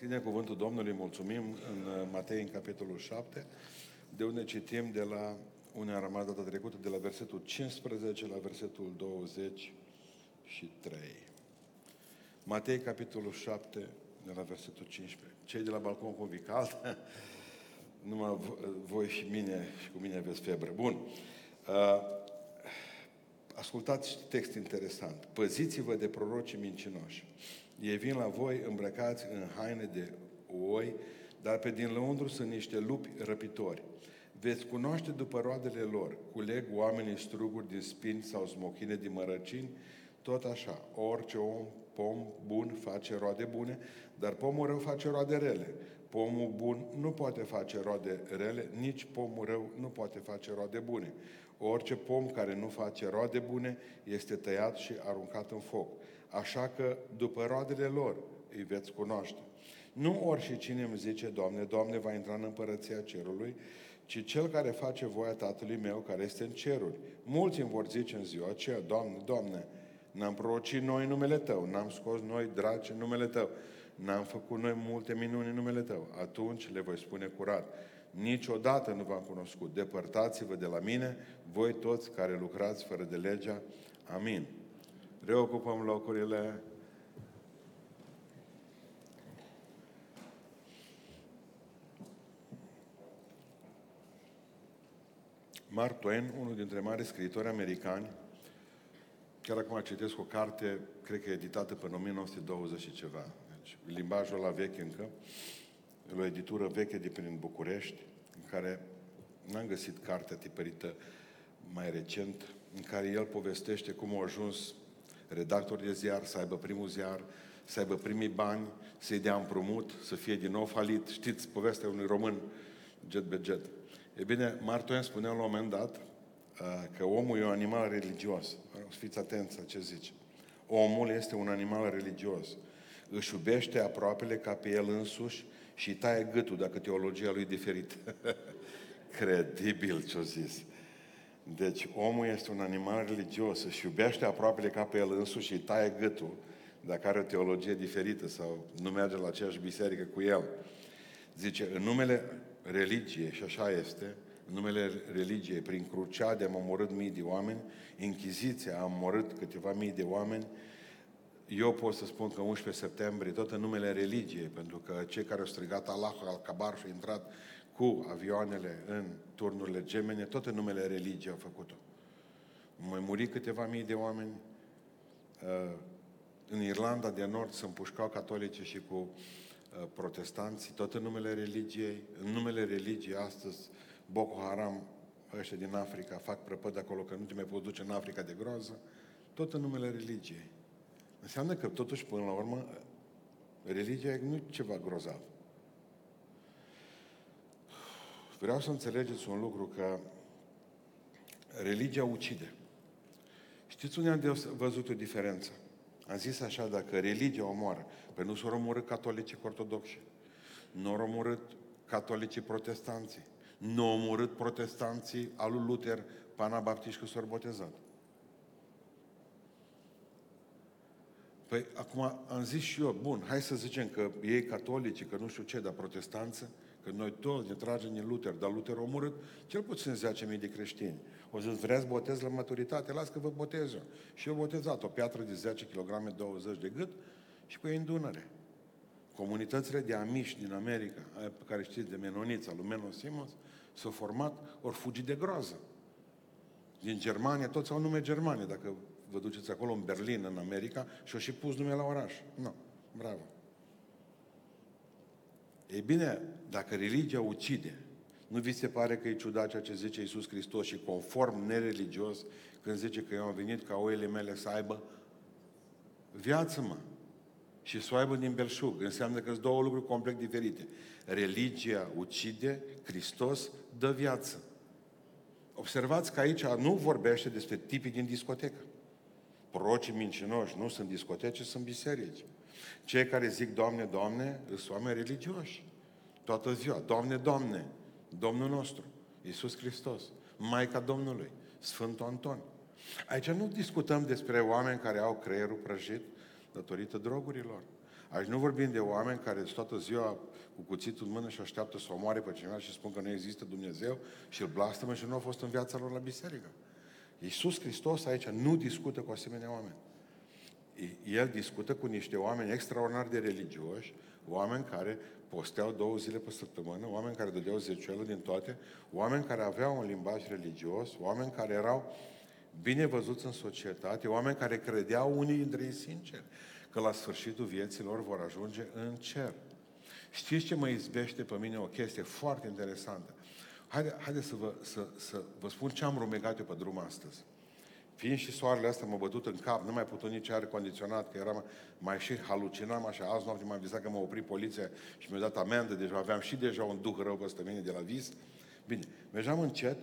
Scrie cuvântul Domnului, mulțumim, în uh, Matei, în capitolul 7, de unde citim de la, unde am rămas data trecută, de la versetul 15 la versetul 23. Matei, capitolul 7, de la versetul 15. Cei de la balcon cu un cald, numai voi și mine și cu mine aveți febră. Bun. Uh, ascultați text interesant. Păziți-vă de prorocii mincinoși. Ei vin la voi îmbrăcați în haine de oi, dar pe din lăuntru sunt niște lupi răpitori. Veți cunoaște după roadele lor. Culeg oamenii struguri din spini sau smochine din mărăcini, tot așa. Orice om, pom bun face roade bune, dar pomul rău face roade rele. Pomul bun nu poate face roade rele, nici pomul rău nu poate face roade bune. Orice pom care nu face roade bune este tăiat și aruncat în foc. Așa că după roadele lor îi veți cunoaște. Nu ori și cine îmi zice, Doamne, Doamne, va intra în împărăția cerului, ci cel care face voia Tatălui meu care este în ceruri. Mulți îmi vor zice în ziua aceea, Doamne, Doamne, n-am prorocit noi numele Tău, n-am scos noi dragi în numele Tău, n-am făcut noi multe minuni în numele Tău. Atunci le voi spune curat, niciodată nu v-am cunoscut. Depărtați-vă de la mine, voi toți care lucrați fără de legea. Amin. Reocupăm locurile. Mark Twain, unul dintre mari scriitori americani, chiar acum citesc o carte, cred că editată până 1920 și ceva. Deci, limbajul la veche încă, o editură veche de prin București, în care n-am găsit cartea tipărită mai recent, în care el povestește cum a ajuns redactor de ziar, să aibă primul ziar, să aibă primii bani, să-i dea împrumut, să fie din nou falit. Știți povestea unui român, jet be jet. E bine, Martoen spunea la un moment dat uh, că omul e un animal religios. Să fiți atenți la ce zice. Omul este un animal religios. Își iubește aproapele ca pe el însuși și taie gâtul dacă teologia lui e diferită. Credibil ce-o zis. Deci omul este un animal religios, își iubește aproapele ca pe el însuși și îi taie gâtul dacă are o teologie diferită sau nu merge la aceeași biserică cu el. Zice, în numele religiei, și așa este, în numele religiei, prin cruciade am omorât mii de oameni, Inchiziția a omorât câteva mii de oameni, eu pot să spun că 11 septembrie, tot în numele religiei, pentru că cei care au strigat Allah al-Kabar și au intrat cu avioanele în turnurile gemene, tot în numele religiei au făcut-o. Mai muri câteva mii de oameni. Uh, în Irlanda de Nord se împușcau catolici și cu uh, protestanții, tot în numele religiei. În numele religiei, astăzi, Boko Haram, ăștia din Africa, fac prăpăd acolo, că nu te mai poți duce în Africa de groază. Tot în numele religiei. Înseamnă că, totuși, până la urmă, religia nu e ceva grozav. Vreau să înțelegeți un lucru, că religia ucide. Știți unde am văzut o diferență? Am zis așa, dacă religia omoară, pe nu s-au omorât catolicii ortodoxi, nu au omorât catolicii protestanții, nu au omorât protestanții al lui Luther, pana baptiști că s-au botezat. Păi, acum am zis și eu, bun, hai să zicem că ei catolici, că nu știu ce, dar protestanță, Că noi toți ne tragem din Luther, dar Luther a omorât cel puțin 10.000 de creștini. O să vreți botez la maturitate, las că vă botez eu. Și eu botezat o piatră de 10 kg, 20 de gât și cu ei în Dunăre. Comunitățile de amiși din America, aia pe care știți de menonița, lui Menon Simons, s-au format, ori fugi de groază. Din Germania, toți au nume germane, dacă vă duceți acolo în Berlin, în America, și au și pus nume la oraș. Nu, no. bravo. Ei bine, dacă religia ucide, nu vi se pare că e ciudat ceea ce zice Iisus Hristos și conform nereligios când zice că eu am venit ca oile mele să aibă viață, mă. Și să o aibă din belșug. Înseamnă că sunt două lucruri complet diferite. Religia ucide, Hristos dă viață. Observați că aici nu vorbește despre tipii din discotecă. Prorocii mincinoși nu sunt discotece, sunt biserici. Cei care zic, Doamne, Doamne, sunt oameni religioși. Toată ziua, Doamne, Doamne, Domnul nostru, Iisus Hristos, Maica Domnului, Sfântul Anton. Aici nu discutăm despre oameni care au creierul prăjit datorită drogurilor. Aici nu vorbim de oameni care toată ziua cu cuțitul în mână și așteaptă să omoare pe cineva și spun că nu există Dumnezeu și îl blastămă și nu au fost în viața lor la biserică. Iisus Hristos aici nu discută cu asemenea oameni. El discută cu niște oameni extraordinar de religioși, oameni care posteau două zile pe săptămână, oameni care dădeau zeciuială din toate, oameni care aveau un limbaj religios, oameni care erau bine văzuți în societate, oameni care credeau unii dintre ei sinceri că la sfârșitul vieții lor vor ajunge în cer. Știți ce mă izbește pe mine o chestie foarte interesantă? Haide, haide să, vă, să, să vă spun ce am rumegat eu pe drum astăzi. Fiind și soarele asta m-a bătut în cap, nu mai putut nici aer condiționat, că eram mai și halucinam așa. Azi noapte m-am vizat că m-a oprit poliția și mi-a dat amendă, deci aveam și deja un duh rău peste mine de la vis. Bine, mergeam încet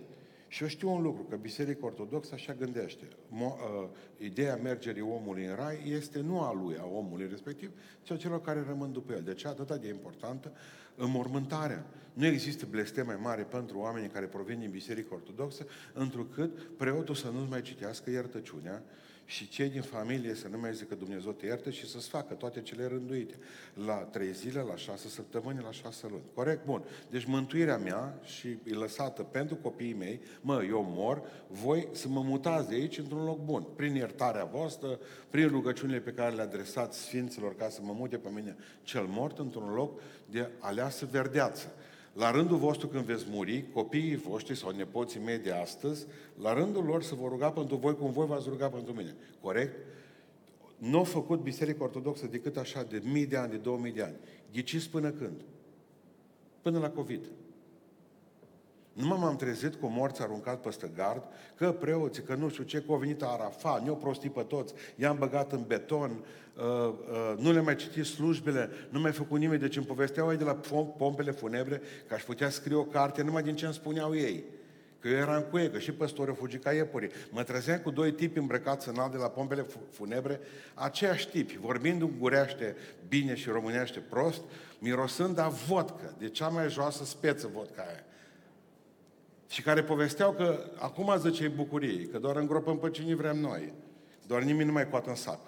și eu știu un lucru, că Biserica Ortodoxă așa gândește. Mo, uh, ideea mergerii omului în rai este nu a lui, a omului respectiv, ci a celor care rămân după el. De ce atât de importantă înmormântarea. Nu există blestem mai mare pentru oamenii care provin din Biserica Ortodoxă, întrucât preotul să nu mai citească iertăciunea și cei din familie să nu mai zică Dumnezeu te ierte și să-ți facă toate cele rânduite. La trei zile, la șase săptămâni, la șase luni. Corect? Bun. Deci mântuirea mea și e lăsată pentru copiii mei, mă, eu mor, voi să mă mutați de aici într-un loc bun. Prin iertarea voastră, prin rugăciunile pe care le adresați Sfinților ca să mă mute pe mine cel mort într-un loc de aleasă verdeață. La rândul vostru când veți muri, copiii voștri sau nepoții mei de astăzi, la rândul lor să vă ruga pentru voi cum voi v-ați ruga pentru mine. Corect? Nu a făcut Biserica Ortodoxă decât așa de mii de ani, de două mii de ani. Ghiciți până când? Până la COVID. Nu m-am trezit cu morți aruncat peste gard, că preoții, că nu știu ce, că au venit Arafa, ne-au prostit pe toți, i-am băgat în beton, uh, uh, nu le mai citit slujbele, nu mai făcut nimeni, deci îmi povesteau ei de la pompele funebre că aș putea scrie o carte numai din ce îmi spuneau ei. Că eu eram cu ei, că și păstorii au fugit ca iepurii. Mă trezeam cu doi tipi îmbrăcați în alt de la pompele funebre, aceiași tipi, vorbind ungureaște bine și românește prost, mirosând a vodcă, de cea mai joasă speță vodka aia și care povesteau că acum zice e bucurie, că doar îngropăm pe cine vrem noi. Doar nimeni nu mai coată în sac.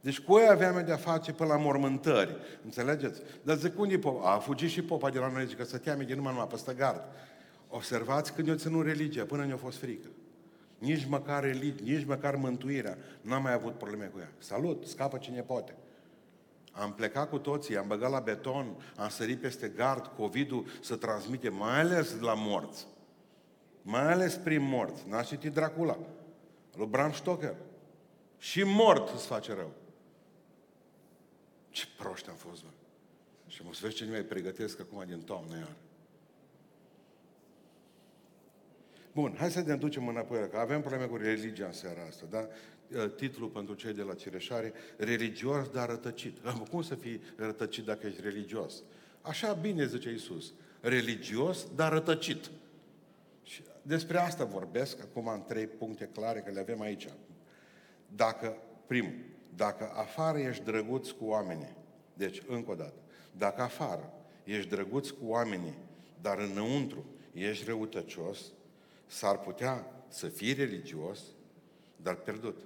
Deci cu ei aveam de-a face pe la mormântări. Înțelegeți? Dar zic, unde popa? A fugit și popa de la noi, zic că stătea de numai numai peste gard. Observați când eu ținut religia, până ne-a fost frică. Nici măcar religia, nici măcar mântuirea. N-am mai avut probleme cu ea. Salut, scapă cine poate. Am plecat cu toții, am băgat la beton, am sărit peste gard, COVID-ul să transmite, mai ales la morți. Mai ales prin morți. N-a citit Dracula, lui Bram Stoker. Și mort îți face rău. Ce proști am fost, mă. Și mă vezi ce nu mai pregătesc acum din toamnă iar. Bun, hai să ne ducem înapoi, că avem probleme cu religia în seara asta, da? Uh, titlul pentru cei de la Cireșare, religios, dar rătăcit. Cum să fii rătăcit dacă ești religios? Așa bine zice Iisus. Religios, dar rătăcit. Și despre asta vorbesc acum în trei puncte clare, că le avem aici. Dacă, primul, dacă afară ești drăguț cu oamenii, deci, încă o dată, dacă afară ești drăguț cu oamenii, dar înăuntru ești răutăcios, s-ar putea să fii religios, dar pierdut.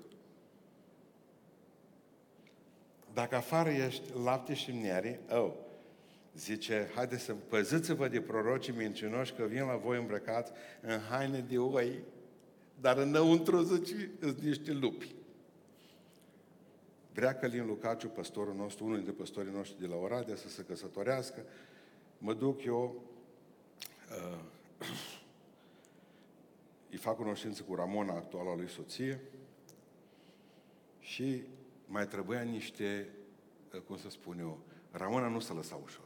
Dacă afară ești lapte și miere, oh, zice, haideți să păziți-vă de prorocii mincinoși că vin la voi îmbrăcați în haine de oi, dar înăuntru, zice, sunt niște lupi. Vrea Călin Lucaciu, păstorul nostru, unul dintre păstorii noștri de la Oradea, să se căsătorească. Mă duc eu, uh, îi fac cunoștință cu Ramona, actuala lui soție, și mai trebuia niște, eh, cum să spun eu, Ramona nu se lăsa ușor.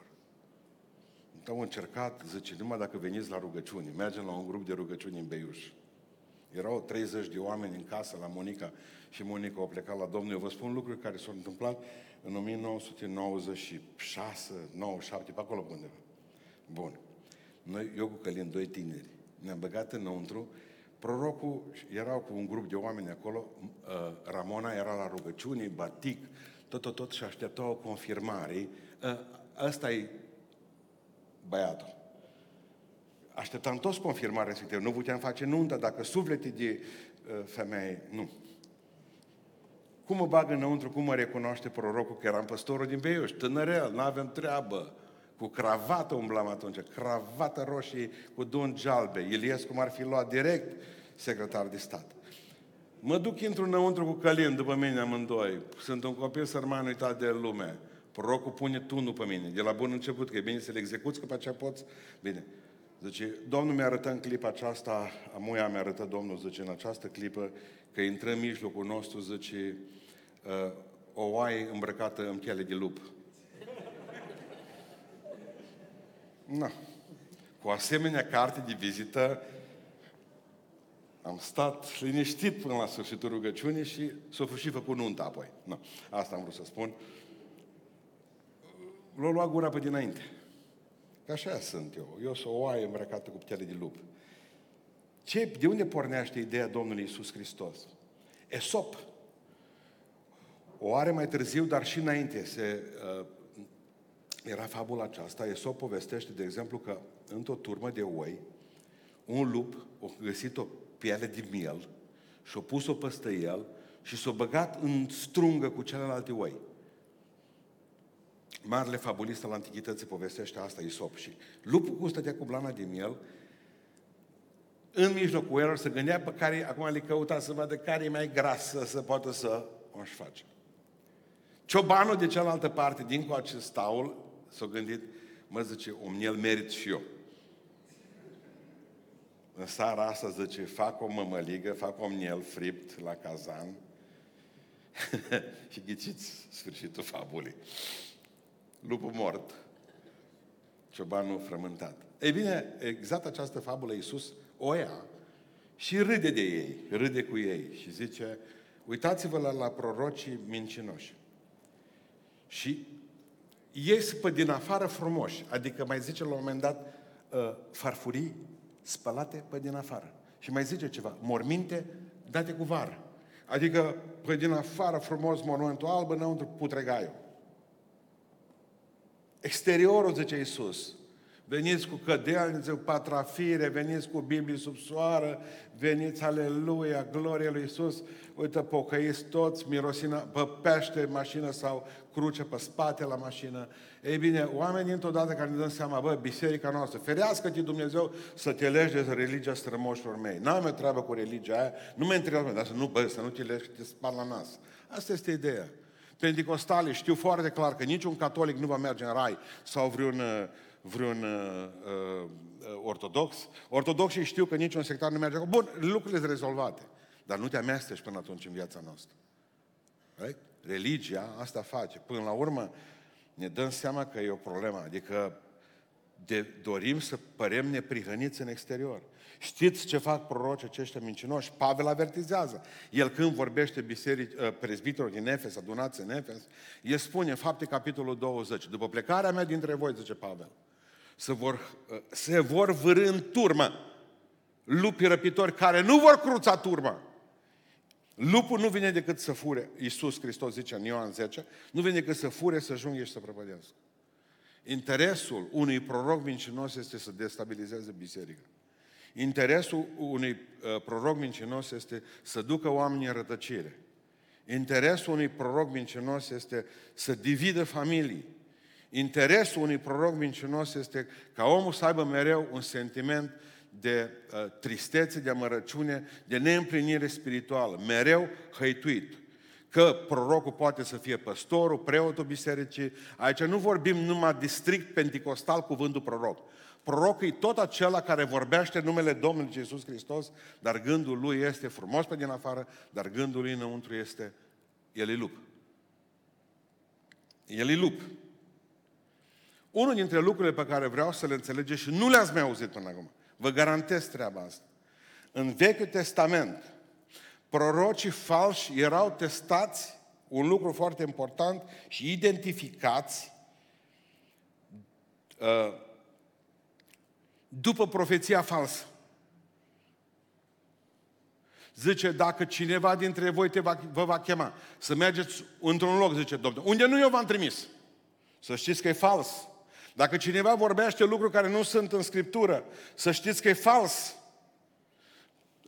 Am încercat, zice, numai dacă veniți la rugăciuni, mergem la un grup de rugăciuni în Beiuș. Erau 30 de oameni în casă la Monica și Monica a plecat la Domnul. Eu vă spun lucruri care s-au întâmplat în 1996, 97, pe acolo undeva. Bun. Noi, eu cu Călin, doi tineri, ne-am băgat înăuntru Prorocul, erau cu un grup de oameni acolo, uh, Ramona era la rugăciune, batic, tot, tot, tot și aștepta o confirmare. Uh, ăsta e băiatul. Așteptam toți confirmarea respectivă. Nu puteam face nuntă dacă sufletii de uh, femeie, nu. Cum mă bag înăuntru, cum mă recunoaște prorocul că eram păstorul din Beiuș, tânărel, nu avem treabă. Cu cravată umblam atunci, cravată roșie cu dungi albe. Iliescu m-ar fi luat direct secretar de stat. Mă duc, intru înăuntru cu Călin, după mine amândoi. Sunt un copil sărman uitat de lume. Prorocul pune tunul pe mine, de la bun început, că e bine să le execuți, că pe aceea poți. Bine. Zice, Domnul mi-a arătat în clipa aceasta, amuia mi-a arătat Domnul, zice, în această clipă, că intră în mijlocul nostru, zice, uh, o oaie îmbrăcată în piele de lup. Na. Cu asemenea carte de vizită, am stat liniștit până la sfârșitul rugăciunii și s-a fost și făcut nunta apoi. Na. Asta am vrut să spun. L-a luat gura pe dinainte. Că așa sunt eu. Eu sunt o oaie îmbrăcată cu piele de lup. Ce, de unde pornește ideea Domnului Isus Hristos? Esop. O are mai târziu, dar și înainte se, uh, era fabula aceasta. Esop povestește, de exemplu, că într-o turmă de oi, un lup a găsit o piele de miel și a pus-o peste el și s-a băgat în strungă cu celelalte oi. Marele fabulist al antichității povestește asta, Isop. Și lupul cu stătea cu blana de miel, în mijlocul el se gândea pe care, acum le căuta să vadă care e mai grasă să poată să o și face. Ciobanul de cealaltă parte, din cu acest staul, s-a gândit, mă zice, un miel merit și eu. În seara asta zice, fac o mămăligă, fac o miel fript la cazan și ghiciți sfârșitul fabulii lupul mort, ciobanul frământat. Ei bine, exact această fabulă Iisus o ia și râde de ei, râde cu ei și zice, uitați-vă la, la prorocii mincinoși. Și ei sunt pe din afară frumoși, adică mai zice la un moment dat, uh, farfurii spălate pe din afară. Și mai zice ceva, morminte date cu vară. Adică pe din afară frumos mormântul alb, înăuntru putregaiul. Exteriorul, zice Iisus. Veniți cu cădelnițe, cu patrafire, veniți cu Biblie sub soară, veniți, aleluia, gloria lui Iisus. Uite, pocăiți toți, mirosina pe pește mașină sau cruce pe spate la mașină. Ei bine, oamenii întotdeauna care ne dăm seama, bă, biserica noastră, ferească-te Dumnezeu să te legi de religia strămoșilor mei. N-am eu treabă cu religia aia, nu mă întreabă, dar să nu, bă, să nu te legi, te spar la nas. Asta este ideea. Pentecostalii știu foarte clar că niciun catolic nu va merge în rai sau vreun, uh, vreun uh, uh, ortodox. Ortodoxii știu că niciun sectar nu merge acolo. Bun, lucrurile sunt rezolvate. Dar nu te amesteci până atunci în viața noastră. Right? Religia asta face. Până la urmă ne dăm seama că e o problemă. Adică de, dorim să părem neprihăniți în exterior. Știți ce fac proroci aceștia mincinoși? Pavel avertizează. El când vorbește biserici, ă, prezbiterilor din Efes, adunați în Efes, el spune, în fapte, capitolul 20, după plecarea mea dintre voi, zice Pavel, se vor, ă, se vor vârâ în turmă lupi răpitori care nu vor cruța turma. Lupul nu vine decât să fure, Iisus Hristos zice în Ioan 10, nu vine decât să fure, să junghe și să prăpădească. Interesul unui proroc mincinos este să destabilizeze biserica. Interesul unui uh, proroc mincinos este să ducă oamenii în rătăcire. Interesul unui proroc mincinos este să dividă familii. Interesul unui proroc mincinos este ca omul să aibă mereu un sentiment de uh, tristețe, de amărăciune, de neîmplinire spirituală, mereu hăituit. Că prorocul poate să fie păstorul, preotul bisericii. Aici nu vorbim numai de strict pentecostal cuvântul proroc. Prorocul e tot acela care vorbește numele Domnului Iisus Hristos, dar gândul lui este frumos pe din afară, dar gândul lui înăuntru este, el e lup. El e lup. Unul dintre lucrurile pe care vreau să le înțelegeți și nu le-ați mai auzit până acum, vă garantez treaba asta. În Vechiul Testament, prorocii falși erau testați, un lucru foarte important, și identificați uh, după profeția falsă. Zice, dacă cineva dintre voi te va, vă va chema să mergeți într-un loc, zice Domnul, unde nu eu v-am trimis. Să știți că e fals. Dacă cineva vorbește lucruri care nu sunt în Scriptură, să știți că e fals.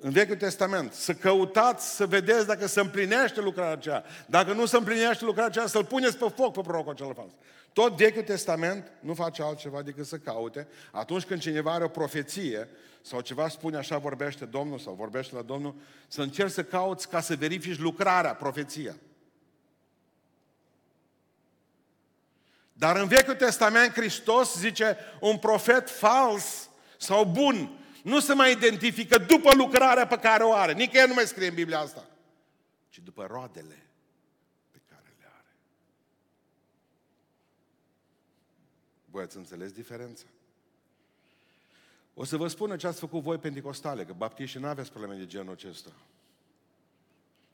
în Vechiul Testament, să căutați, să vedeți dacă se împlinește lucrarea aceea. Dacă nu se împlinește lucrarea aceea, să-l puneți pe foc pe prorocul acela fals. Tot Vechiul Testament nu face altceva decât să caute. Atunci când cineva are o profeție sau ceva spune așa vorbește Domnul sau vorbește la Domnul, să încerci să cauți ca să verifici lucrarea, profeția. Dar în Vechiul Testament Hristos zice un profet fals sau bun nu se mai identifică după lucrarea pe care o are. Nicăieri nu mai scrie în Biblia asta. Ci după roadele pe care le are. Voi ați înțeles diferența? O să vă spun ce ați făcut voi pentecostale, că baptiștii nu aveți probleme de genul acesta.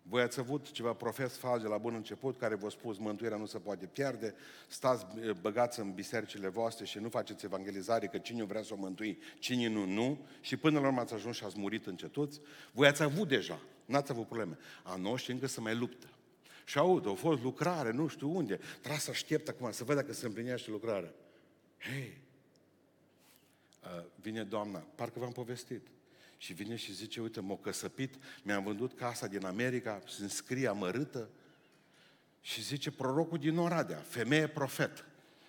Voi ați avut ceva profes fals de la bun început care v-a spus mântuirea nu se poate pierde, stați eh, băgați în bisericile voastre și nu faceți evangelizare, că cine vrea să o mântui, cine nu, nu. Și până la urmă ați ajuns și ați murit încetuți. Voi ați avut deja, n-ați avut probleme. A noștri încă să mai luptă. Și aud, au fost lucrare, nu știu unde. Trebuie să aștept acum, să văd dacă se împlinește lucrarea. Hei, vine doamna, parcă v-am povestit. Și vine și zice, uite, m-a căsăpit, mi-am vândut casa din America, se înscrie amărâtă. Și zice, prorocul din Oradea, femeie profet.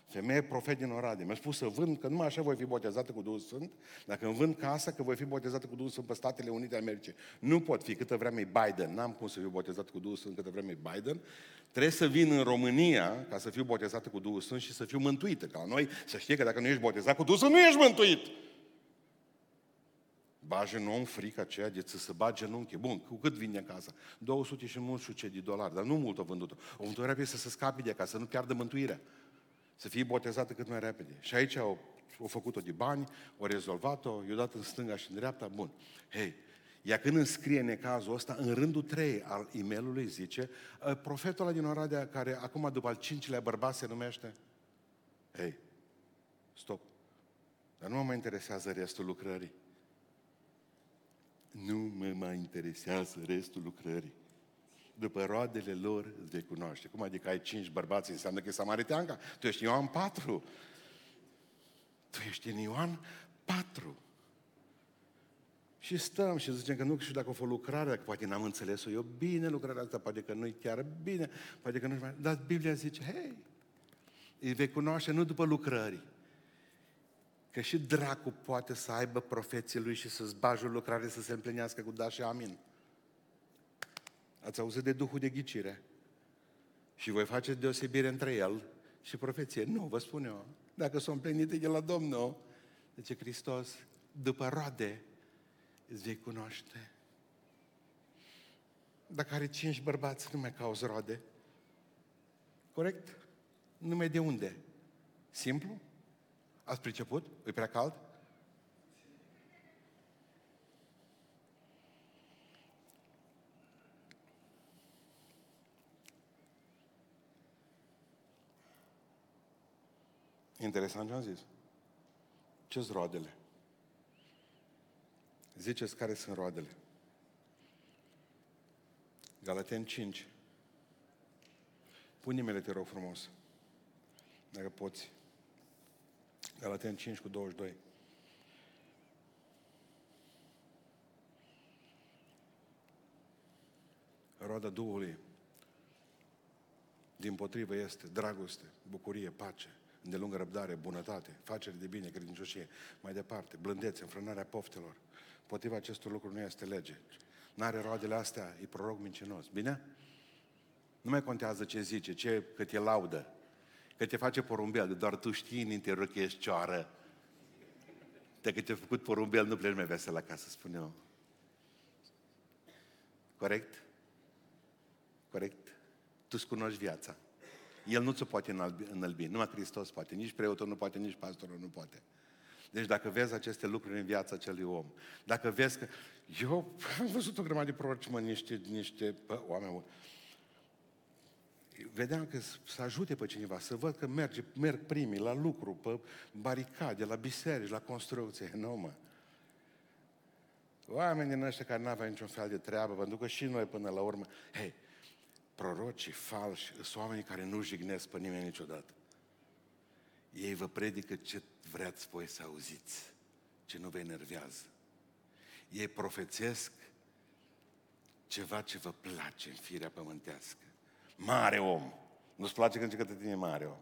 Femeie profet din Oradea. Mi-a spus să vând, că numai așa voi fi botezată cu Duhul Sfânt. Dacă îmi vând casa, că voi fi botezată cu Duhul Sfânt pe Statele Unite Americii. Nu pot fi câtă vreme Biden. N-am cum să fiu botezat cu Duhul Sfânt câtă vreme Biden. Trebuie să vin în România ca să fiu botezată cu Duhul Sfânt și să fiu mântuită. Ca noi să știe că dacă nu ești botezat cu Duhul Sfânt, nu ești mântuit bage un om frica aceea de să se bage genunchi. Bun, cu cât vine acasă? 200 și mult știu ce de dolari, dar nu mult o vândut-o. O vândut repede să se scape de acasă, să nu piardă mântuirea. Să fie botezată cât mai repede. Și aici au, au făcut-o de bani, au rezolvat-o, i-au dat în stânga și în dreapta, bun. Hei, ea când înscrie necazul ăsta, în rândul 3 al e mail zice, ă, profetul ăla din Oradea, care acum după al cincilea bărbat se numește, hei, stop. Dar nu mă mai interesează restul lucrării nu mă mai interesează restul lucrării. După roadele lor îți vei cunoaște. Cum adică ai cinci bărbați, înseamnă că e samariteanca? Tu ești Ioan 4. Tu ești în Ioan 4. Și stăm și zicem că nu știu dacă o fost lucrarea, dacă poate n-am înțeles-o eu bine lucrarea asta, poate că nu-i chiar bine, poate că nu mai... Dar Biblia zice, hei, îi vei cunoaște nu după lucrări, Că și dracu poate să aibă profeții lui și să-ți bagi o lucrare să se împlinească cu da și amin. Ați auzit de Duhul de ghicire? Și voi faceți deosebire între el și profeție. Nu, vă spun eu. Dacă sunt împlinite de la Domnul, zice Hristos, după roade îți vei cunoaște. Dacă are cinci bărbați, nu mai cauți roade. Corect? Numai de unde? Simplu? Ați priceput? E prea cald? Interesant ce am zis. ce sunt roadele? Ziceți care sunt roadele. Galaten 5. Pune mele, te rog frumos. Dacă poți. Galaten 5 cu 22. Roada Duhului din potrivă este dragoste, bucurie, pace, îndelungă răbdare, bunătate, facere de bine, credincioșie, mai departe, blândețe, înfrânarea poftelor. Potriva acestor lucruri nu este lege. N-are roadele astea, e proroc mincinos. Bine? Nu mai contează ce zice, ce, cât e laudă că te face porumbel, doar tu știi în interior că ești cioară. Dacă te-a făcut porumbel, nu pleci mai vesel acasă, spune eu. Corect? Corect? Tu-ți cunoști viața. El nu ți-o poate înălbi, înălbi. Numai Hristos poate. Nici preotul nu poate, nici pastorul nu poate. Deci dacă vezi aceste lucruri în viața acelui om, dacă vezi că... Eu am văzut o grămadă de proroci, mă, niște, niște bă, oameni, vedeam că să ajute pe cineva, să văd că merge, merg primii la lucru, pe baricade, la biserici, la construcție. Nu, mă. Oameni din ăștia care n-aveau niciun fel de treabă, pentru că și noi până la urmă, hei, prorocii falși sunt oamenii care nu jignesc pe nimeni niciodată. Ei vă predică ce vreți voi să auziți, ce nu vă enervează. Ei profețesc ceva ce vă place în firea pământească. Mare om. Nu-ți place când zic că tine mare om.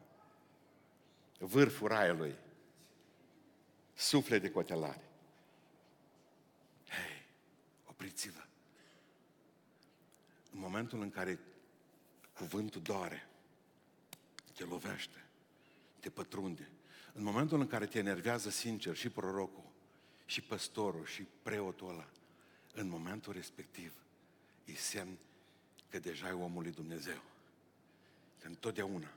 Vârful raiului. Suflet de cotelare. Hei, opriți-vă. În momentul în care cuvântul doare, te lovește, te pătrunde. În momentul în care te enervează sincer și prorocul, și păstorul, și preotul ăla, în momentul respectiv, e semn că deja e omul lui Dumnezeu. Că întotdeauna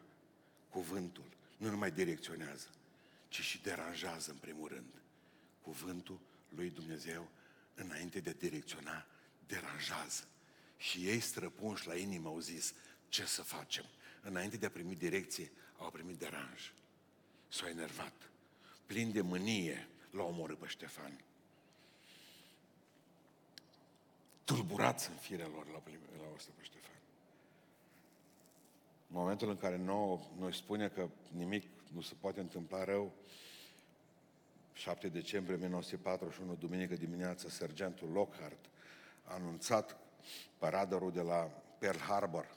cuvântul nu numai direcționează, ci și deranjează în primul rând. Cuvântul lui Dumnezeu, înainte de a direcționa, deranjează. Și ei străpunși la inimă au zis, ce să facem? Înainte de a primi direcție, au primit deranj. S-au enervat. Plin de mânie, l-au omorât pe Ștefan. Tulburați în firea lor, l-au, l-au pe Ștefan. În momentul în care nouă, noi spune că nimic nu se poate întâmpla rău, 7 decembrie 1941, duminică dimineața, sergentul Lockhart a anunțat paradarul de la Pearl Harbor.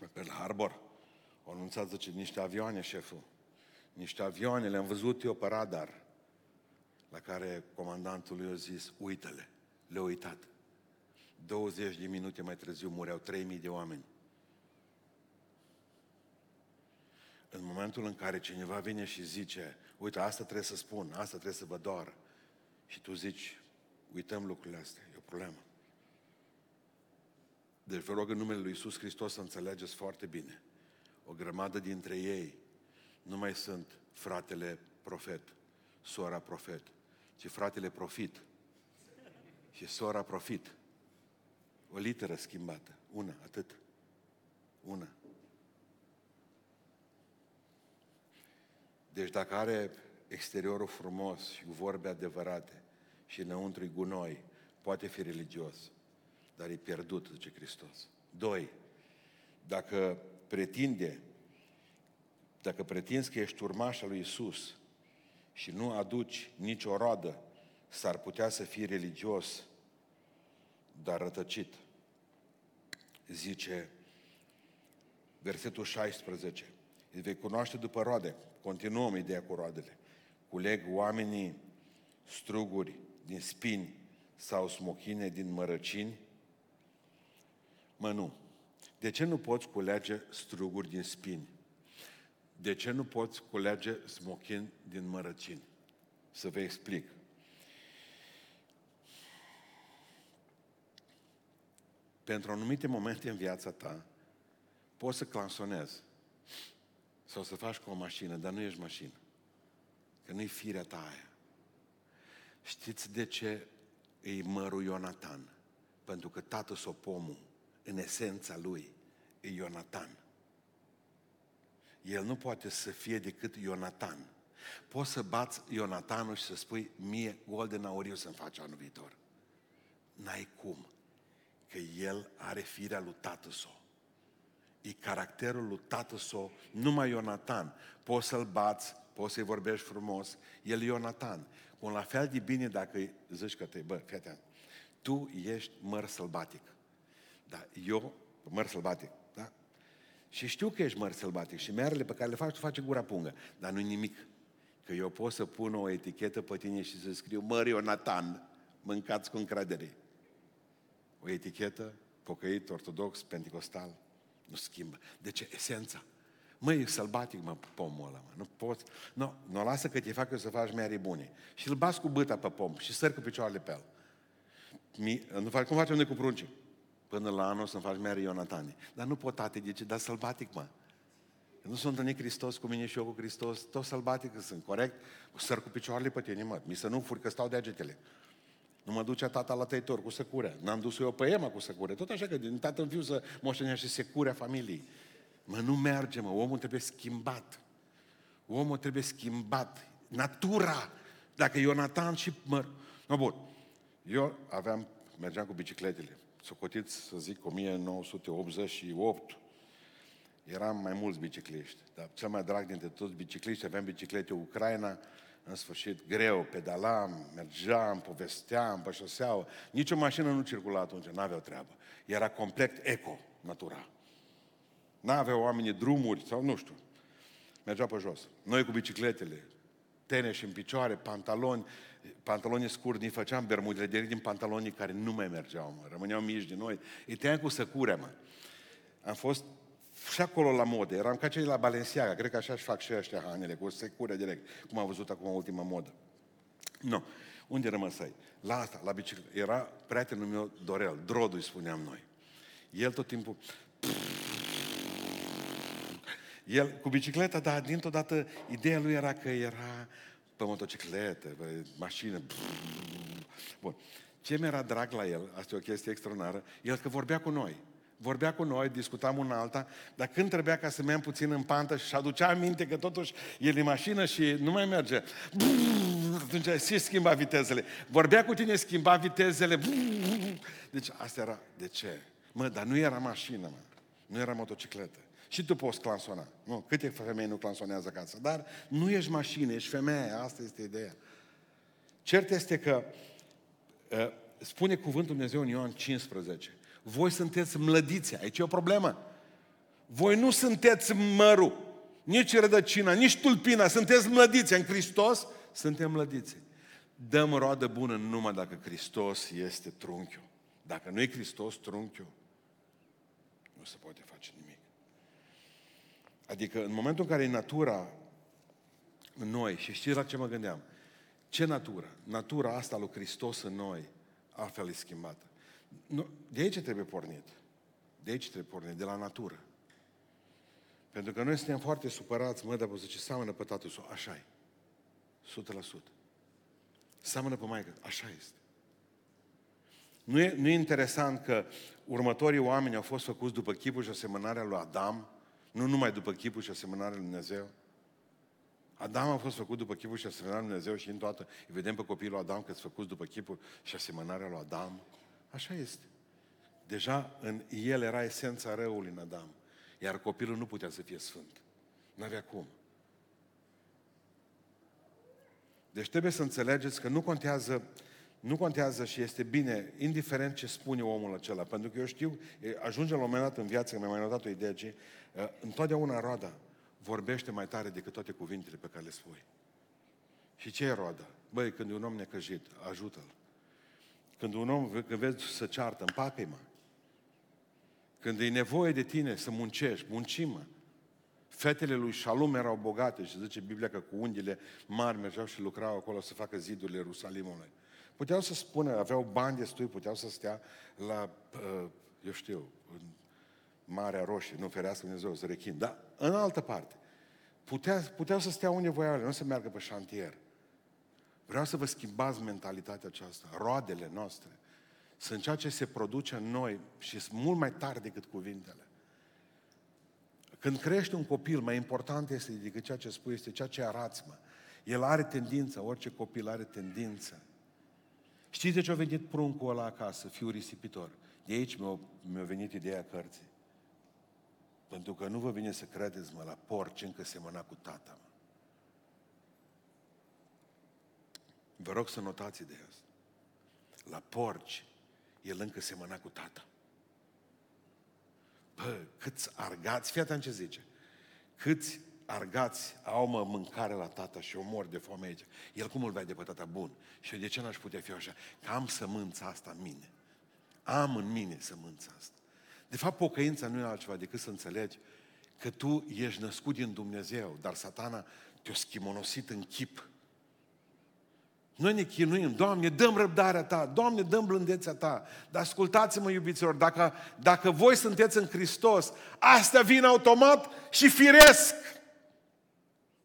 Pe Pearl Harbor au anunțat, zice, niște avioane, șeful. Niște avioane, le-am văzut eu pe radar. La care comandantul lui a zis, uită-le. Le-a uitat. 20 de minute mai târziu mureau 3000 de oameni. În momentul în care cineva vine și zice, uite, asta trebuie să spun, asta trebuie să vă doară, și tu zici, uităm lucrurile astea, e o problemă. Deci vă rog în numele Lui Iisus Hristos să înțelegeți foarte bine. O grămadă dintre ei nu mai sunt fratele profet, sora profet, ci fratele profit și sora profit. O literă schimbată. Una, atât. Una. Deci dacă are exteriorul frumos și vorbe adevărate și înăuntru gunoi, poate fi religios dar e pierdut, zice Hristos. Doi, dacă pretinde, dacă pretinzi că ești urmașa lui Isus și nu aduci nicio roadă, s-ar putea să fii religios, dar rătăcit. Zice versetul 16, îți vei cunoaște după roade. Continuăm ideea cu roadele. Culeg oamenii struguri din spini sau smochine din mărăcini Mă, nu. De ce nu poți culege struguri din spini? De ce nu poți culege smochin din mărăcini? Să vă explic. Pentru anumite momente în viața ta, poți să clansonezi sau să faci cu o mașină, dar nu ești mașină. Că nu-i firea ta aia. Știți de ce îi mărul Ionatan? Pentru că tată Sopomul în esența lui, e Ionatan. El nu poate să fie decât Ionatan. Poți să bați Ionatanul și să spui, mie Golden Auriu să-mi faci anul viitor. N-ai cum. Că el are firea lui tată său. E caracterul lui tată său, numai Ionatan. Poți să-l bați, poți să-i vorbești frumos. El e Ionatan. Cum la fel de bine dacă zici că te, bă, fii tu ești măr sălbatic. Da, eu, măr sălbatic, da? Și știu că ești măr sălbatic și merele pe care le faci, tu face gura pungă, dar nu nimic. Că eu pot să pun o etichetă pe tine și să scriu Măr Ionatan, mâncați cu încredere. O etichetă, pocăit, ortodox, pentecostal, nu schimbă. De ce? Esența. Măi, e sălbatic, mă, pomul ăla, mă. Nu poți. Nu, nu lasă că te fac eu să faci mere bune. Și îl bas cu băta pe pom și săr cu picioarele pe el. Mi, nu fac, cum facem noi cu pruncii? Până la anul să-mi faci mere Ionatane. Dar nu pot, tate, de ce? Dar sălbatic, mă. Nu sunt întâlnit Hristos cu mine și eu cu Hristos, tot sălbatic sunt, corect? Cu săr cu picioarele pe tine, mă. Mi să nu furi că stau degetele. Nu mă duce tata la tăitor cu secure. N-am dus eu pe Ema cu secure. Tot așa că din tată în fiu să moștenește securea familiei. Mă, nu merge, mă. Omul trebuie schimbat. Omul trebuie schimbat. Natura. Dacă Ionatan și... Mă... No, bun. Eu aveam, mergeam cu bicicletele socotiți, să zic, 1988, eram mai mulți bicicliști, dar cel mai drag dintre toți bicicliști, aveam biciclete Ucraina, în sfârșit, greu, pedalam, mergeam, povesteam pe șoseaua. Nici o mașină nu circula atunci, n-aveau treabă. Era complet eco, natural. N-aveau oamenii drumuri sau nu știu. Mergeau pe jos. Noi cu bicicletele, și în picioare, pantaloni, pantaloni scurti, ne făceam bermudele de din pantalonii care nu mai mergeau, mă. rămâneau mici de noi. Îi tăiam cu săcure, mă. Am fost și acolo la modă, eram ca cei la Balenciaga, cred că așa își fac și ăștia hainele, cu secure direct, cum am văzut acum ultima modă. Nu. No. Unde rămăsai? La asta, la bicicletă. Era prietenul meu Dorel, Drodu îi spuneam noi. El tot timpul... El cu bicicleta, dar dintr-o dată ideea lui era că era pe motocicletă, pe mașină. Bun. Ce mi-era drag la el, asta e o chestie extraordinară, el că vorbea cu noi vorbea cu noi, discutam una alta, dar când trebuia ca să mergem puțin în pantă și aducea aminte că totuși e în mașină și nu mai merge, atunci și schimba vitezele. Vorbea cu tine, schimba vitezele. Deci asta era, de ce? Mă, dar nu era mașină, mă. Nu era motocicletă. Și tu poți clansona. Nu, câte femei nu clansonează acasă? Dar nu ești mașină, ești femeie. Asta este ideea. Cert este că uh, spune cuvântul Dumnezeu în Ioan 15 voi sunteți mlădiți. Aici e o problemă. Voi nu sunteți mărul, nici rădăcina, nici tulpina. Sunteți mlădiți. În Hristos suntem mlădiți. Dăm roadă bună numai dacă Hristos este trunchiul. Dacă nu e Hristos trunchiul, nu se poate face nimic. Adică în momentul în care e natura în noi, și știți la ce mă gândeam? Ce natură? Natura asta lui Hristos în noi, altfel e schimbată. Nu, de aici trebuie pornit. De aici trebuie pornit, de la natură. Pentru că noi suntem foarte supărați, mă, dar ce seamănă pe tatăl său. Așa e. 100%. Seamănă pe maică. Așa este. Nu e, nu e interesant că următorii oameni au fost făcuți după chipul și asemănarea lui Adam, nu numai după chipul și asemănarea lui Dumnezeu. Adam a fost făcut după chipul și asemănarea lui Dumnezeu și în toată, îi vedem pe copilul Adam că sunt făcuți după chipul și asemănarea lui Adam. Așa este. Deja în el era esența răului în Adam. Iar copilul nu putea să fie sfânt. Nu avea cum. Deci trebuie să înțelegeți că nu contează, nu contează și este bine, indiferent ce spune omul acela. Pentru că eu știu, ajunge la un moment dat în viață, că mi-a mai notat o idee, ce, întotdeauna roada vorbește mai tare decât toate cuvintele pe care le spui. Și ce e roada? Băi, când e un om necăjit, ajută-l. Când un om, când vezi să ceartă, împacă-i, mă. Când e nevoie de tine să muncești, muncim, mă. Fetele lui Shalom erau bogate și zice Biblia că cu unghiile mari mergeau și lucrau acolo să facă zidurile Ierusalimului. Puteau să spună, aveau bani destui, puteau să stea la, uh, eu știu, în Marea Roșie, nu ferească Dumnezeu, să rechin. Dar, în altă parte, putea, puteau să stea unde voiau, nu să meargă pe șantier. Vreau să vă schimbați mentalitatea aceasta. Roadele noastre sunt ceea ce se produce în noi și sunt mult mai tare decât cuvintele. Când crește un copil, mai important este decât ceea ce spui, este ceea ce arăți, mă. El are tendință, orice copil are tendință. Știți de ce a venit pruncul ăla acasă, fiul risipitor? De aici mi-a, mi venit ideea cărții. Pentru că nu vă vine să credeți, mă, la porci încă semăna cu tata, mă. Vă rog să notați ideea asta. La porci, el încă semăna cu tata. Bă, câți argați, fii atent ce zice, câți argați au mă mâncare la tata și o mor de foame aici. El cum îl vede pe tata bun? Și de ce n-aș putea fi așa? Că am sămânța asta în mine. Am în mine sămânța asta. De fapt, pocăința nu e altceva decât să înțelegi că tu ești născut din Dumnezeu, dar satana te-a schimonosit în chip noi ne chinuim, Doamne, dăm răbdarea Ta, Doamne, dăm blândețea Ta. Dar ascultați-mă, iubiților, dacă, dacă voi sunteți în Hristos, astea vin automat și firesc.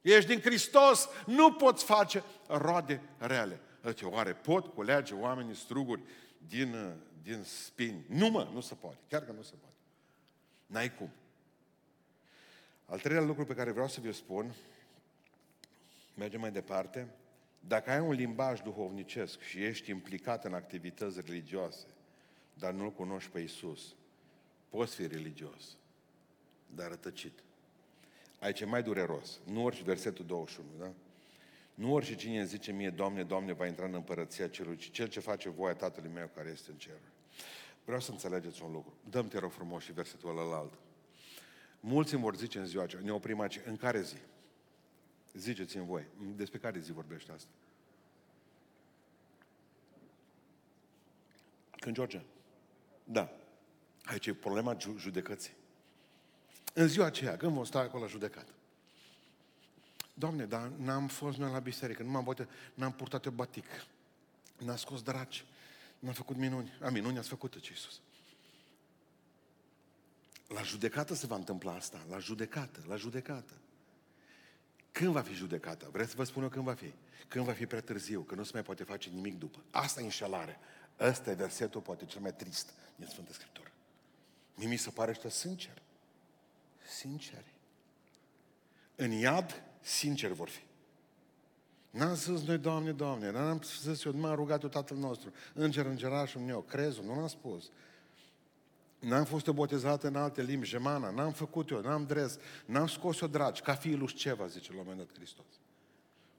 Ești din Hristos, nu poți face roade reale. Deci, oare pot culege oamenii struguri din, din spini? Nu mă, nu se poate. Chiar că nu se poate. N-ai cum. Al treilea lucru pe care vreau să vi spun, mergem mai departe, dacă ai un limbaj duhovnicesc și ești implicat în activități religioase, dar nu-L cunoști pe Isus, poți fi religios, dar rătăcit. Aici e mai dureros. Nu orice versetul 21, da? Nu orice cine zice mie, Doamne, Doamne, va intra în împărăția cerului, ci cel ce face voia Tatălui meu care este în cer. Vreau să înțelegeți un lucru. Dăm te rog frumos și versetul ălalt. Mulți îmi vor zice în ziua aceea, ne oprim aici, în care zi? Ziceți-mi voi, despre care zi vorbește asta? Când George? Da. Aici e problema judecății. În ziua aceea, când vom sta acolo la judecat. Doamne, dar n-am fost noi la biserică, nu m-am bătut, n-am purtat o batic, n-am scos dragi, n-am făcut minuni. A, minuni ați făcut ce Iisus. La judecată se va întâmpla asta, la judecată, la judecată. Când va fi judecată? Vreți să vă spun eu când va fi? Când va fi prea târziu, că nu se mai poate face nimic după. Asta e înșelare. Ăsta e versetul poate cel mai trist din Sfântă Scriptură. Mie mi se pare ăștia sincer. Sinceri. În iad, sinceri vor fi. N-am zis noi, Doamne, Doamne, n-am zis eu, nu m-a rugat eu Tatăl nostru, înger, îngerașul meu, crezul, nu l-am spus. N-am fost eu botezat în alte limbi, gemana, n-am făcut eu, n-am dres, n-am scos o dragi, ca fiul lui șceva, zice la un moment dat Hristos.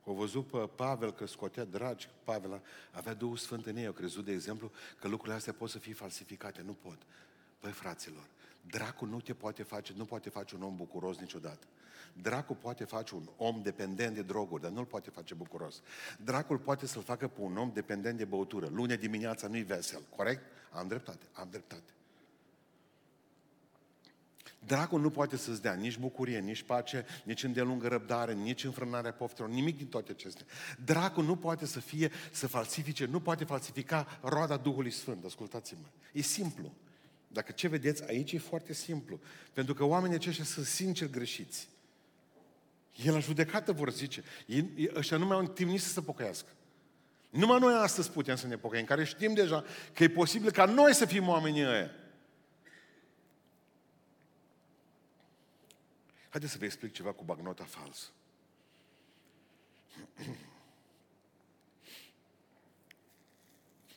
O văzut pe Pavel că scotea dragi, Pavel avea Duhul Sfânt în ei. Au crezut, de exemplu, că lucrurile astea pot să fie falsificate. Nu pot. Păi, fraților, dracul nu te poate face, nu poate face un om bucuros niciodată. Dracul poate face un om dependent de droguri, dar nu-l poate face bucuros. Dracul poate să-l facă pe un om dependent de băutură. Lune dimineața nu-i vesel, corect? Am dreptate, am dreptate. Dracul nu poate să-ți dea nici bucurie, nici pace, nici îndelungă răbdare, nici înfrânarea poftelor, nimic din toate acestea. Dracul nu poate să fie, să falsifice, nu poate falsifica roada Duhului Sfânt. Ascultați-mă. E simplu. Dacă ce vedeți aici e foarte simplu. Pentru că oamenii aceștia sunt sincer greșiți. El la judecată vor zice. Ei, ăștia nu mai au timp nici să se pocăiască. Numai noi astăzi putem să ne pocăim, care știm deja că e posibil ca noi să fim oamenii ăia. Haideți să vă explic ceva cu bagnota falsă.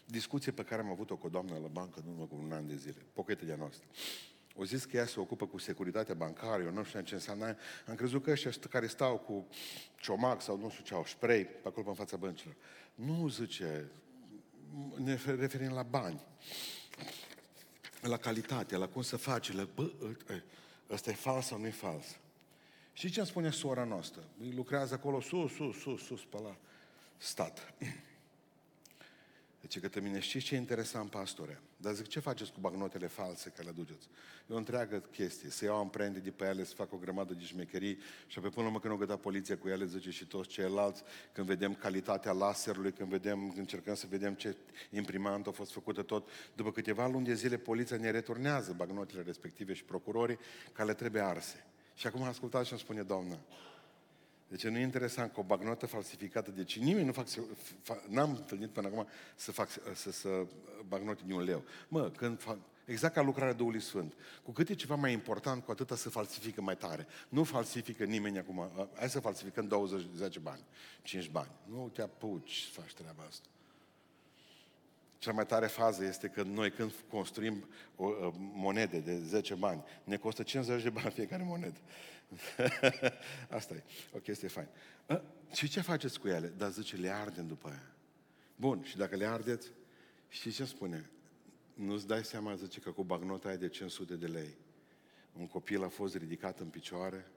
Discuție pe care am avut-o cu o doamnă la bancă în urmă cu un an de zile, pochetă de noastră. O zis că ea se ocupă cu securitatea bancară, eu nu știu ce înseamnă. Am crezut că ăștia care stau cu ciomac sau nu știu ce au, spray pe acolo pe în fața băncilor. Nu, zice, ne referim la bani, la calitate, la cum să faci, la, bă, ăsta e fals sau nu e fals? Și ce îmi spune sora noastră? Îi lucrează acolo sus, sus, sus, sus, pe la stat. Deci că mine, știți ce e interesant, pastore? Dar zic, ce faceți cu bagnotele false care le aduceți? E o întreagă chestie. Să iau amprente de pe ele, să fac o grămadă de șmecherii și apoi până la urmă când o găda poliția cu ele, zice și toți ceilalți, când vedem calitatea laserului, când vedem, încercăm să vedem ce imprimant a fost făcută tot, după câteva luni de zile poliția ne returnează bagnotele respective și procurorii care le trebuie arse. Și acum ascultați ce îmi spune Doamna. Deci nu e interesant că o bagnotă falsificată, deci nimeni nu fac, n-am întâlnit până acum să fac să, să bagnote de un leu. Mă, când fac, exact ca lucrarea Duhului Sfânt. Cu cât e ceva mai important, cu atâta se falsifică mai tare. Nu falsifică nimeni acum. Hai să falsificăm 20, 10 bani, 5 bani. Nu te apuci să faci treaba asta. Cea mai tare fază este că noi când construim o, o monede de 10 bani, ne costă 50 de bani fiecare monedă. Asta e o chestie fain. Și ce faceți cu ele? Dar zice, le ardem după aia. Bun, și dacă le ardeți, știți ce spune? Nu-ți dai seama, zice, că cu bagnota aia de 500 de lei, un copil a fost ridicat în picioare,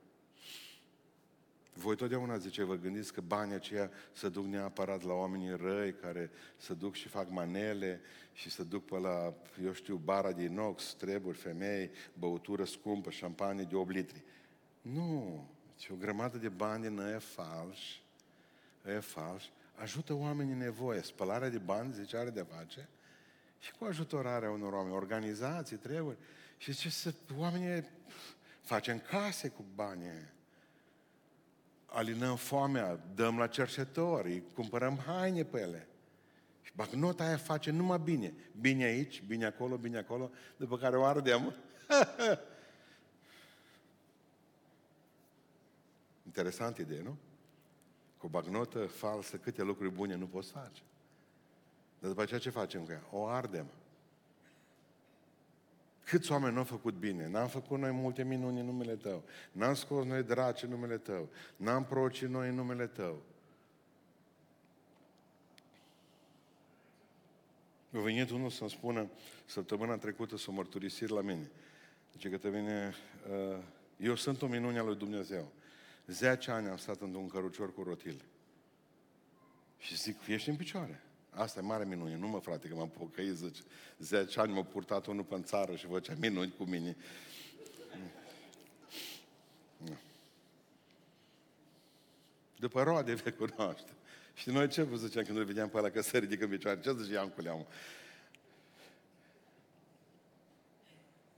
voi totdeauna, zice, vă gândiți că banii aceia se duc neapărat la oamenii răi care se duc și fac manele și se duc pe la, eu știu, bara de inox, treburi, femei, băutură scumpă, șampanie de 8 litri. Nu, ci o grămadă de bani din ăia falși, ăia falși, ajută oamenii în nevoie. Spălarea de bani, zice, are de face și cu ajutorarea unor oameni, organizații, treburi. Și ce să, oamenii facem case cu banii alinăm foamea, dăm la cercetători, cumpărăm haine pe ele. Și bagnota aia face numai bine. Bine aici, bine acolo, bine acolo, după care o ardem. Interesant idee, nu? Cu o bagnotă falsă, câte lucruri bune nu poți face. Dar după aceea ce facem cu ea? O ardem. Câți oameni n-au făcut bine? N-am făcut noi multe minuni în numele Tău. N-am scos noi draci în numele Tău. N-am procit noi în numele Tău. A venit unul să-mi spună săptămâna trecută să o mărturisiri la mine. Zice că te vine, uh, eu sunt o minune a lui Dumnezeu. 10 ani am stat într-un cărucior cu rotile. Și zic, ești în picioare. Asta e mare minune. Nu mă, frate, că m-am pocăit, zice. Zece ani m-a purtat unul pe țară și făcea minuni cu mine. După roade vei cunoaște. Și noi ce vă ziceam când îl vedeam pe ăla că se ridică în picioare? Ce ziceam cu leamul?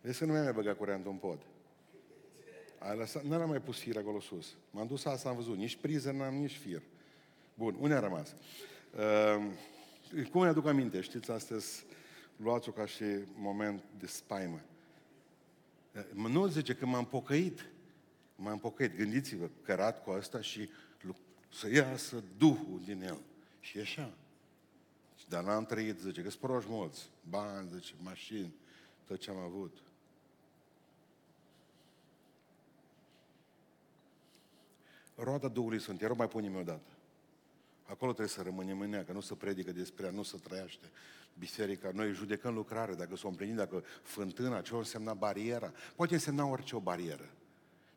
Vezi că nu mi-a mai băgat curentul în pod. Ai lăsat, n-am mai pus fir acolo sus. M-am dus asta, am văzut. Nici priză n-am, nici fir. Bun, unde a rămas? Uh, cum mi-aduc aminte? Știți, astăzi luați-o ca și moment de spaimă. Uh, nu zice că m-am pocăit. M-am pocăit. Gândiți-vă, cărat cu asta și să iasă Duhul din el. Și e așa. Dar n-am trăit, zice, că sunt proști mulți. Bani, zice, mașini, tot ce am avut. Roada Duhului Sfânt, iar mai punem o dată. Acolo trebuie să rămânem în ea, că nu se predică despre ea, nu se trăiește biserica. Noi judecăm lucrare, dacă s-o împlinit, dacă fântâna, ce o însemna bariera. Poate însemna orice o barieră.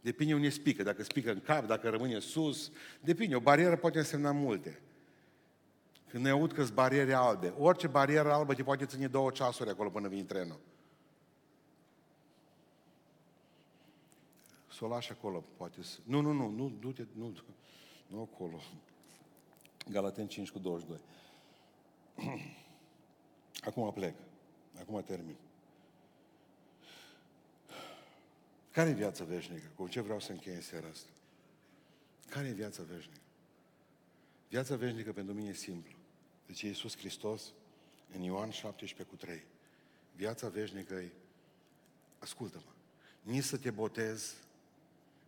Depinde unde spică, dacă spică în cap, dacă rămâne sus. Depinde, o barieră poate însemna multe. Când ne aud că sunt bariere albe, orice barieră albă te poate ține două ceasuri acolo până vine trenul. Să o lași acolo, poate să... Nu, nu, nu, nu, du-te, nu, nu acolo. Galaten 5 cu 22. Acum plec. Acum termin. Care e viața veșnică? Cu ce vreau să închei în seara asta? Care e viața veșnică? Viața veșnică pentru mine e simplă. Deci Iisus Hristos, în Ioan 17 cu 3, viața veșnică e, ascultă-mă, nici să te botezi,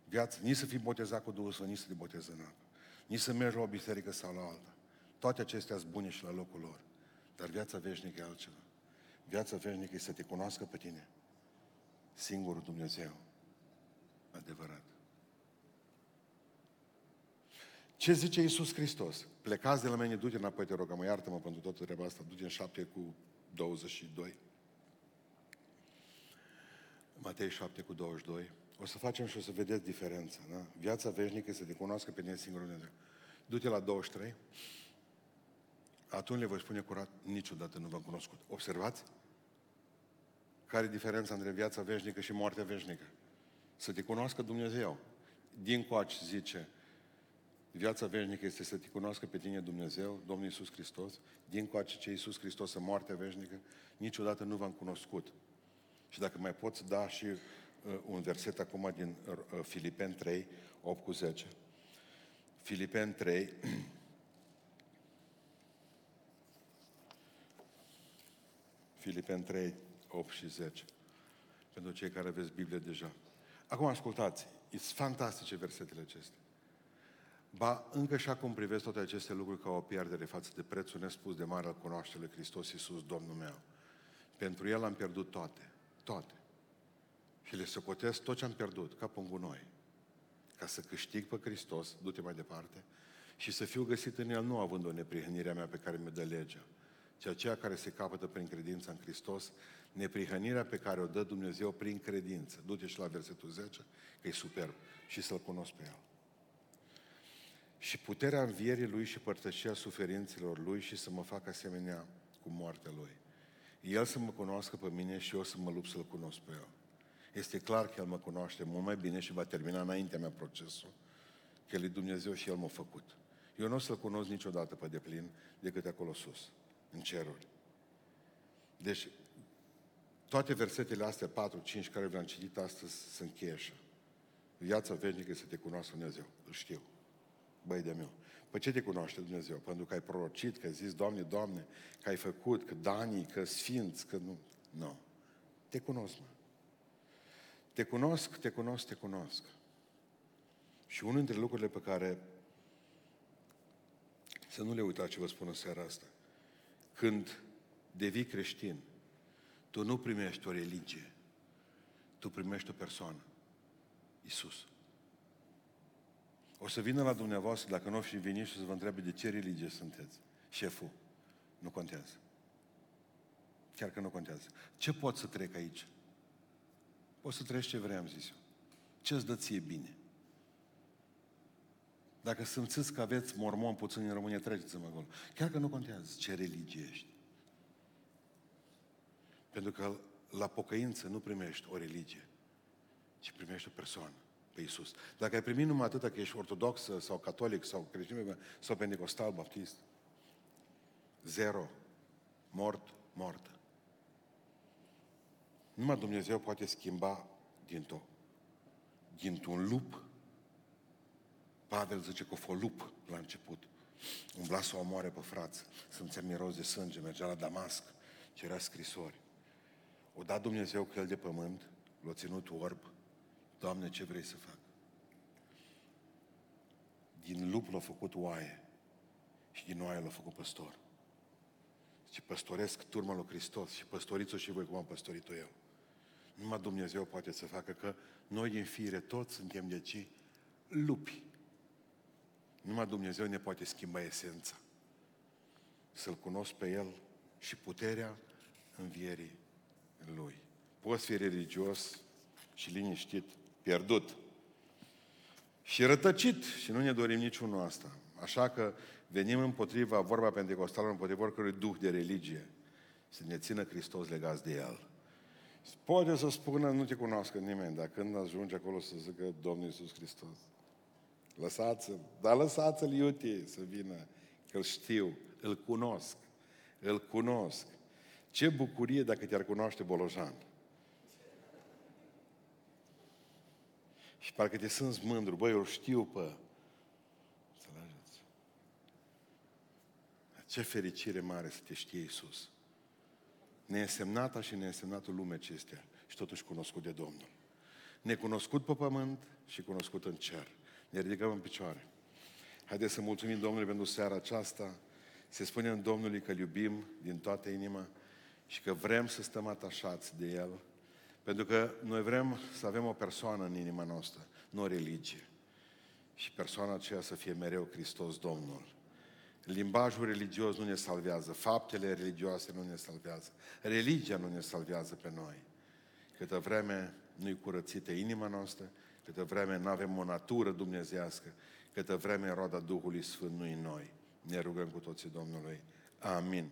viața, nici să fii botezat cu Duhul Sfânt, nici să te botezi în apă, nici să mergi la o biserică sau la alta. Toate acestea sunt bune și la locul lor. Dar viața veșnică e altceva. Viața veșnică e să te cunoască pe tine, singurul Dumnezeu, adevărat. Ce zice Iisus Hristos? Plecați de la mine, du-te înapoi, te rog, mă iartă-mă pentru toată treaba asta, du-te în 7 cu 22. Matei 7 cu 22. O să facem și o să vedeți diferența. Da? Viața veșnică să te cunoască pe tine singurul Dumnezeu. Du-te la 23. Atunci le voi spune curat, niciodată nu v-am cunoscut. Observați? Care e diferența între viața veșnică și moartea veșnică? Să te cunoască Dumnezeu. Din coace zice, viața veșnică este să te cunoască pe tine Dumnezeu, Domnul Iisus Hristos. Din coace ce Iisus Hristos în moartea veșnică, niciodată nu v-am cunoscut. Și dacă mai poți da și uh, un verset acum din uh, Filipen 3, 8 cu 10. Filipen 3, Filipen 3, 8 și 10. Pentru cei care aveți Biblie deja. Acum ascultați, sunt fantastice versetele acestea. Ba, încă și acum privesc toate aceste lucruri ca o pierdere față de prețul nespus de mare al cunoașterii Hristos Iisus, Domnul meu. Pentru El am pierdut toate, toate. Și le socotesc tot ce am pierdut, ca pe un gunoi. Ca să câștig pe Hristos, du-te mai departe, și să fiu găsit în El, nu având o neprihănire mea pe care mi dă legea, ci aceea care se capătă prin credința în Hristos, neprihănirea pe care o dă Dumnezeu prin credință. Du-te și la versetul 10, că e superb, și să-L cunosc pe El. Și puterea învierii Lui și părtășia suferințelor Lui și să mă fac asemenea cu moartea Lui. El să mă cunoască pe mine și eu să mă lupt să-L cunosc pe El. Este clar că El mă cunoaște mult mai bine și va termina înaintea mea procesul, că El e Dumnezeu și El m-a făcut. Eu nu o să-L cunosc niciodată pe deplin decât acolo sus, în ceruri. Deci, toate versetele astea, 4, 5, care le-am citit astăzi, sunt cheie așa. Viața veșnică să te cunoască Dumnezeu. Îl știu. Băi de meu. Păi ce te cunoaște Dumnezeu? Pentru că ai prorocit, că ai zis, Doamne, Doamne, că ai făcut, că danii, că sfinți, că nu. Nu. Te cunosc, mă. Te cunosc, te cunosc, te cunosc. Și unul dintre lucrurile pe care să nu le uitați ce vă spun în seara asta. Când devii creștin, tu nu primești o religie, tu primești o persoană. Isus. O să vină la dumneavoastră, dacă nu fi venit și să vă întrebe de ce religie sunteți. Șeful. Nu contează. Chiar că nu contează. Ce pot să trec aici? Poți să treci ce vrei, am zis eu. Ce-ți dă ție bine? Dacă simțiți că aveți mormon puțin în România, treceți-mă acolo. Chiar că nu contează ce religie ești. Pentru că la pocăință nu primești o religie, ci primești o persoană, pe Iisus. Dacă ai primit numai atâta că ești ortodox sau catolic sau creștin sau pentecostal, baptist, zero, mort, mortă. Numai Dumnezeu poate schimba din tot. Dintr-un lup, Pavel zice că a lup la început. Umbla să o omoare pe frață, simțea miros de sânge, mergea la Damasc, cerea scrisori. O dat Dumnezeu că el de pământ, l-a ținut orb. Doamne, ce vrei să fac? Din lup l-a făcut oaie și din oaie l-a făcut păstor. Și păstoresc turma lui Hristos și păstoriți-o și voi cum am păstorit-o eu. Numai Dumnezeu poate să facă că noi din fire toți suntem de ci lupi. Numai Dumnezeu ne poate schimba esența. Să-L cunosc pe El și puterea învierii Lui. Poți fi religios și liniștit, pierdut și rătăcit și nu ne dorim niciunul asta. Așa că venim împotriva, vorba pentecostală, împotriva oricărui duh de religie, să ne țină Hristos legați de El. Poate să spună, nu te cunoască nimeni, dar când ajunge acolo să zică Domnul Iisus Hristos. Lăsați-l, dar lăsați-l iute să vină, că îl știu, îl cunosc, îl cunosc. Ce bucurie dacă te-ar cunoaște Bolojan. Și parcă te simți mândru, băi, eu știu pe... Înțelegeți? Ce fericire mare să te știe Iisus neînsemnata și neînsemnatul lumea acestea și totuși cunoscut de Domnul. Necunoscut pe pământ și cunoscut în cer. Ne ridicăm în picioare. Haideți să mulțumim Domnului pentru seara aceasta. Se spune în Domnului că îl iubim din toată inima și că vrem să stăm atașați de El. Pentru că noi vrem să avem o persoană în inima noastră, nu o religie. Și persoana aceea să fie mereu Hristos Domnul. Limbajul religios nu ne salvează, faptele religioase nu ne salvează, religia nu ne salvează pe noi. Câtă vreme nu-i curățită inima noastră, câtă vreme nu avem o natură dumnezească, câtă vreme roada Duhului Sfânt nu în noi. Ne rugăm cu toții Domnului. Amin.